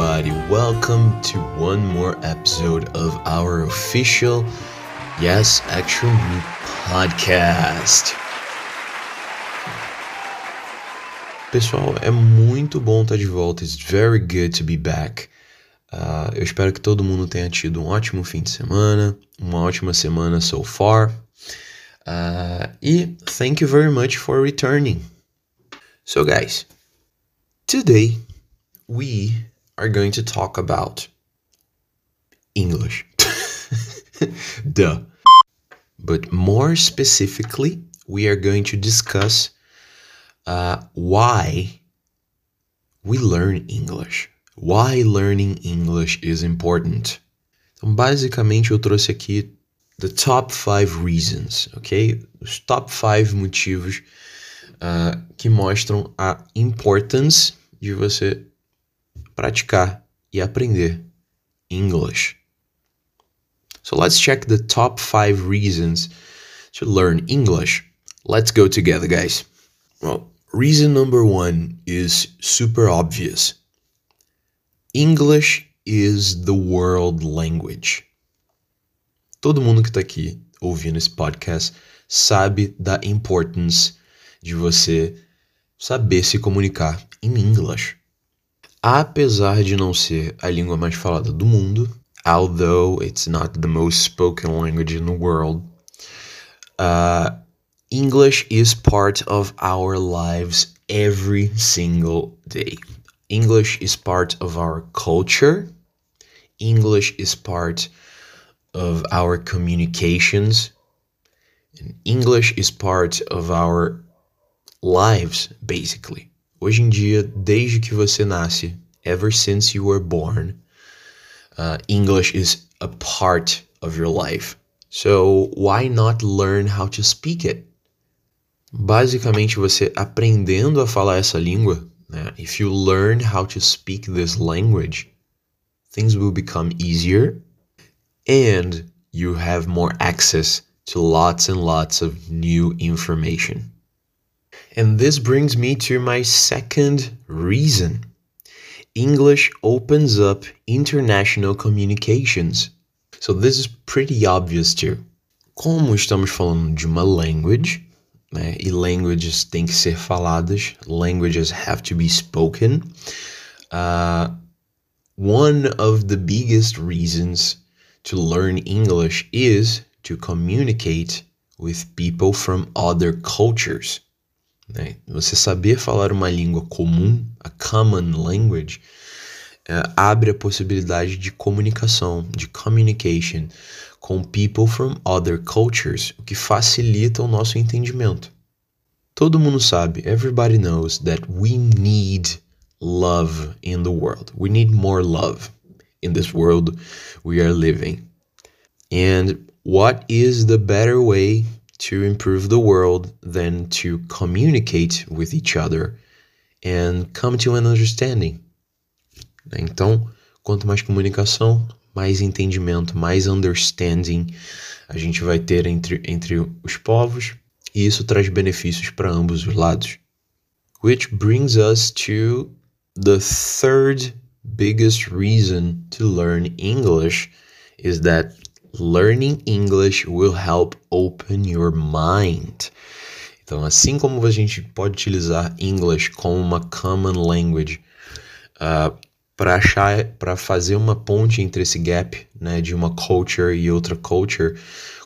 Everybody. Welcome to one more episode of our official Yes Actual Me podcast. Pessoal, é muito bom estar de volta. It's very good to be back. Uh, eu espero que todo mundo tenha tido um ótimo fim de semana, uma ótima semana so far. Uh, e thank you very much for returning. So, guys, today we are going to talk about English. Duh. But more specifically, we are going to discuss uh, why we learn English. Why learning English is important. Então, basicamente, eu trouxe aqui the top five reasons, ok? Os top five motivos uh, que mostram a importância de você praticar e aprender English. So let's check the top five reasons to learn English. Let's go together, guys. Well, reason number one is super obvious English is the world language. Todo mundo que está aqui ouvindo esse podcast sabe da importância de você saber se comunicar em inglês. Apesar de não ser a língua mais falada do mundo, although it's not the most spoken language in the world, uh, English is part of our lives every single day. English is part of our culture. English is part of our communications. And English is part of our lives, basically. Hoje em dia, desde que você nasce, ever since you were born, uh, English is a part of your life. So why not learn how to speak it? Basicamente, você aprendendo a falar essa língua, né? If you learn how to speak this language, things will become easier and you have more access to lots and lots of new information. And this brings me to my second reason. English opens up international communications. So this is pretty obvious too. Como estamos falando de uma language, né, e languages têm que ser faladas, languages have to be spoken. Uh, one of the biggest reasons to learn English is to communicate with people from other cultures. Né? Você saber falar uma língua comum, a common language, é, abre a possibilidade de comunicação, de communication com people from other cultures, o que facilita o nosso entendimento. Todo mundo sabe, everybody knows that we need love in the world. We need more love in this world we are living. And what is the better way to improve the world than to communicate with each other and come to an understanding? Então, quanto mais comunicação, mais entendimento, mais understanding a gente vai ter entre, entre os povos, e isso traz benefícios para ambos os lados. Which brings us to the third biggest reason to learn English is that learning English will help open your mind. Então, assim como a gente pode utilizar English como uma common language uh, para achar, para fazer uma ponte entre esse gap, né, de uma culture e outra culture,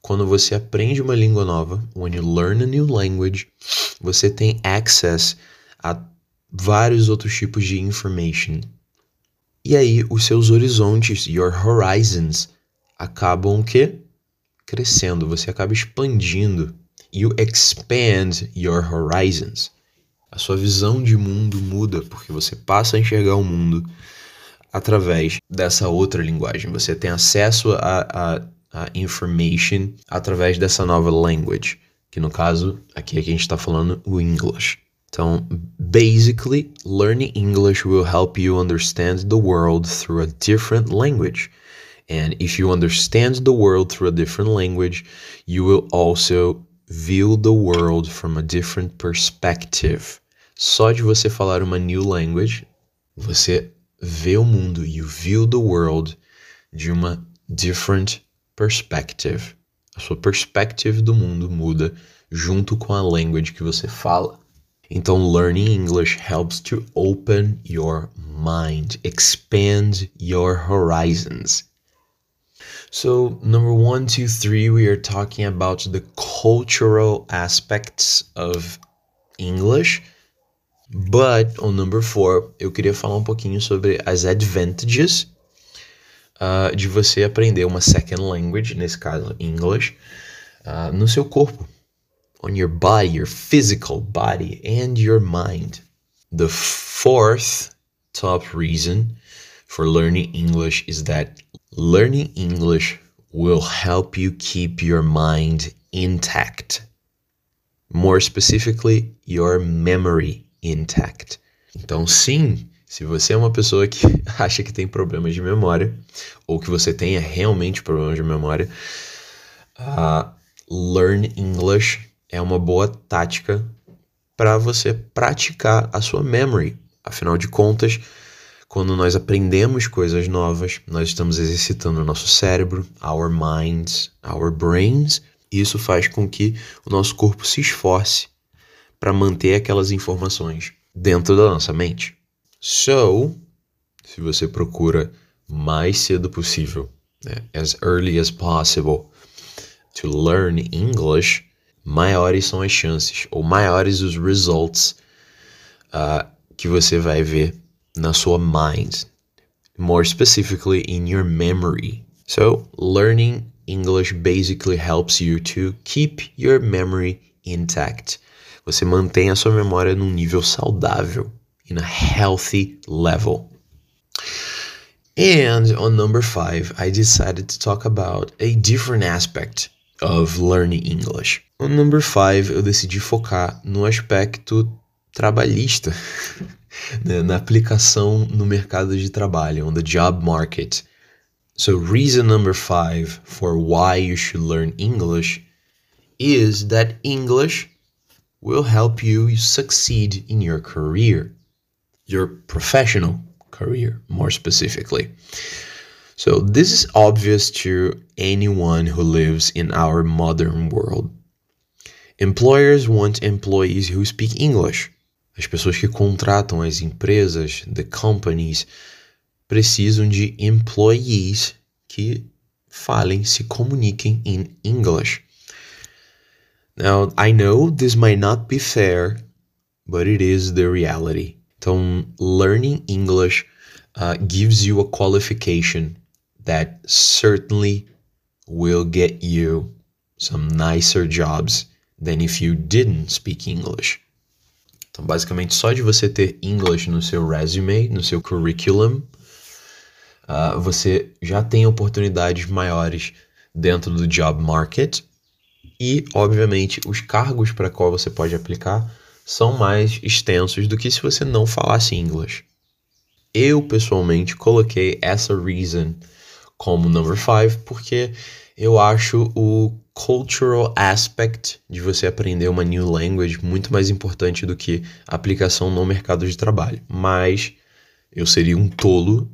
quando você aprende uma língua nova, when you learn a new language, você tem access a vários outros tipos de information. E aí os seus horizontes, your horizons, acabam que crescendo, você acaba expandindo. You expand your horizons. A sua visão de mundo muda porque você passa a enxergar o mundo através dessa outra linguagem. Você tem acesso a, a, a information através dessa nova language, que no caso aqui, aqui a gente está falando o English. Então, basically, learning English will help you understand the world through a different language. And if you understand the world through a different language, you will also view the world from a different perspective. Só de você falar uma new language, Você vê o mundo, you view the world de uma different perspective. A sua perspective do mundo muda junto com a language que você fala. Então, learning English helps to open your mind, expand your horizons. So, number one, two, three, we are talking about the cultural aspects of English. But on number four, eu queria falar um pouquinho sobre as advantages uh, de você aprender uma second language, nesse caso English, uh, no seu corpo. On your body, your physical body, and your mind. The fourth top reason for learning English is that learning English will help you keep your mind intact. More specifically, your memory intact. Então, sim, se você é uma pessoa que acha que tem problemas de memória, ou que você tenha realmente problemas de memória, uh, Learn English é uma boa tática para você praticar a sua memory. Afinal de contas, quando nós aprendemos coisas novas, nós estamos exercitando o nosso cérebro, our minds, our brains. E isso faz com que o nosso corpo se esforce para manter aquelas informações dentro da nossa mente. So, se você procura mais cedo possível, né, as early as possible, to learn English, maiores são as chances, ou maiores os results uh, que você vai ver na sua mind, more specifically in your memory. So, learning English basically helps you to keep your memory intact. Você mantém a sua memória num nível saudável, in a healthy level. And on number five, I decided to talk about a different aspect of learning English. On number five, eu decidi focar no aspecto trabalhista, né, na aplicação no mercado de trabalho, on the job market. So, reason number five for why you should learn English is that English will help you succeed in your career, your professional career, more specifically. So, this is obvious to anyone who lives in our modern world. Employers want employees who speak English. As pessoas que contratam as empresas, the companies, precisam de employees que falem, se comuniquem em English. Now, I know this might not be fair, but it is the reality. Então, learning English uh, gives you a qualification that certainly will get you some nicer jobs than if you didn't speak English. Então, basicamente, só de você ter English no seu resume, no seu curriculum, uh, você já tem oportunidades maiores dentro do job market e, obviamente, os cargos para qual você pode aplicar são mais extensos do que se você não falasse inglês. Eu, pessoalmente, coloquei essa reason como number 5 porque eu acho o cultural aspect de você aprender uma new language muito mais importante do que aplicação no mercado de trabalho. Mas eu seria um tolo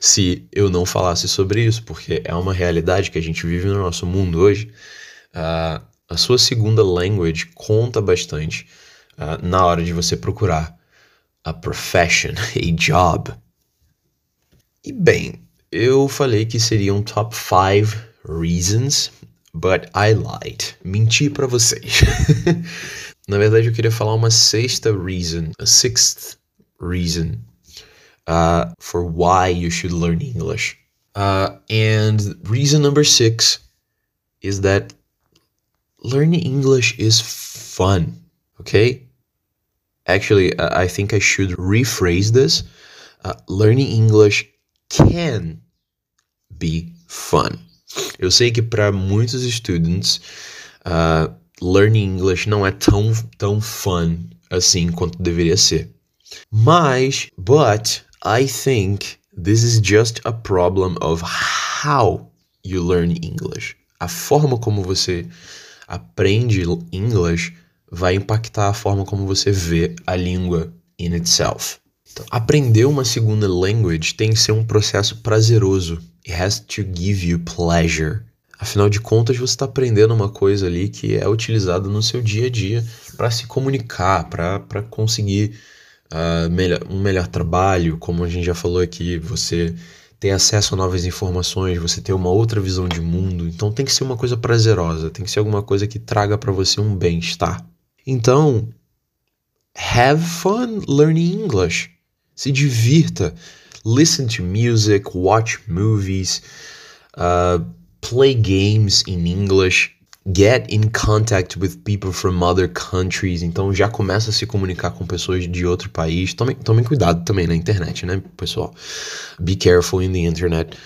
se eu não falasse sobre isso, porque é uma realidade que a gente vive no nosso mundo hoje. Uh, a sua segunda language conta bastante uh, na hora de você procurar a profession, a job. E bem, eu falei que seriam top 5 reasons but I lied. Menti para vocês. Na verdade, eu queria falar uma sexta reason, a sixth reason uh, for why you should learn English. Uh, and reason number six is that learning English is fun. Okay? Actually, uh, I think I should rephrase this. Uh, learning English can be fun. Eu sei que para muitos students, uh, learning English não é tão, tão fun assim quanto deveria ser. Mas, but I think this is just a problem of how you learn English. A forma como você aprende English vai impactar a forma como você vê a língua in itself. Então, aprender uma segunda language tem que ser um processo prazeroso. It has to give you pleasure. Afinal de contas, você está aprendendo uma coisa ali que é utilizada no seu dia a dia para se comunicar, para conseguir uh, melhor, um melhor trabalho, como a gente já falou aqui, você ter acesso a novas informações, você ter uma outra visão de mundo. Então tem que ser uma coisa prazerosa, tem que ser alguma coisa que traga para você um bem-estar. Então, have fun learning English. Se divirta. Listen to music, watch movies, uh, play games in English, get in contact with people from other countries. Então já começa a se comunicar com pessoas de outro país. Tomem, tomem cuidado também na internet, né, pessoal? Be careful in the internet.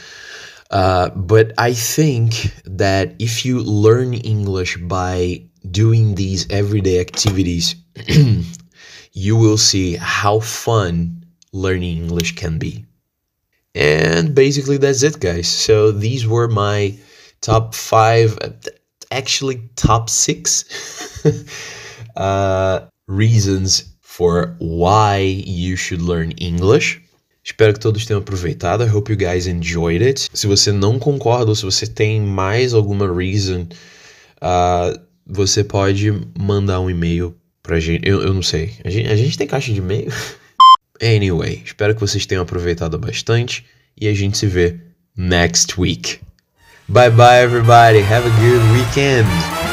Uh, but I think that if you learn English by doing these everyday activities, you will see how fun learning English can be. And basically, that's it, guys. So, these were my top five, actually, top six uh, reasons for why you should learn English. Espero que todos tenham aproveitado. I hope you guys enjoyed it. Se você não concorda ou se você tem mais alguma reason, uh, você pode mandar um e-mail pra gente. Eu, eu não sei. A gente, a gente tem caixa de e-mail? Anyway, espero que vocês tenham aproveitado bastante e a gente se vê next week. Bye bye, everybody. Have a good weekend.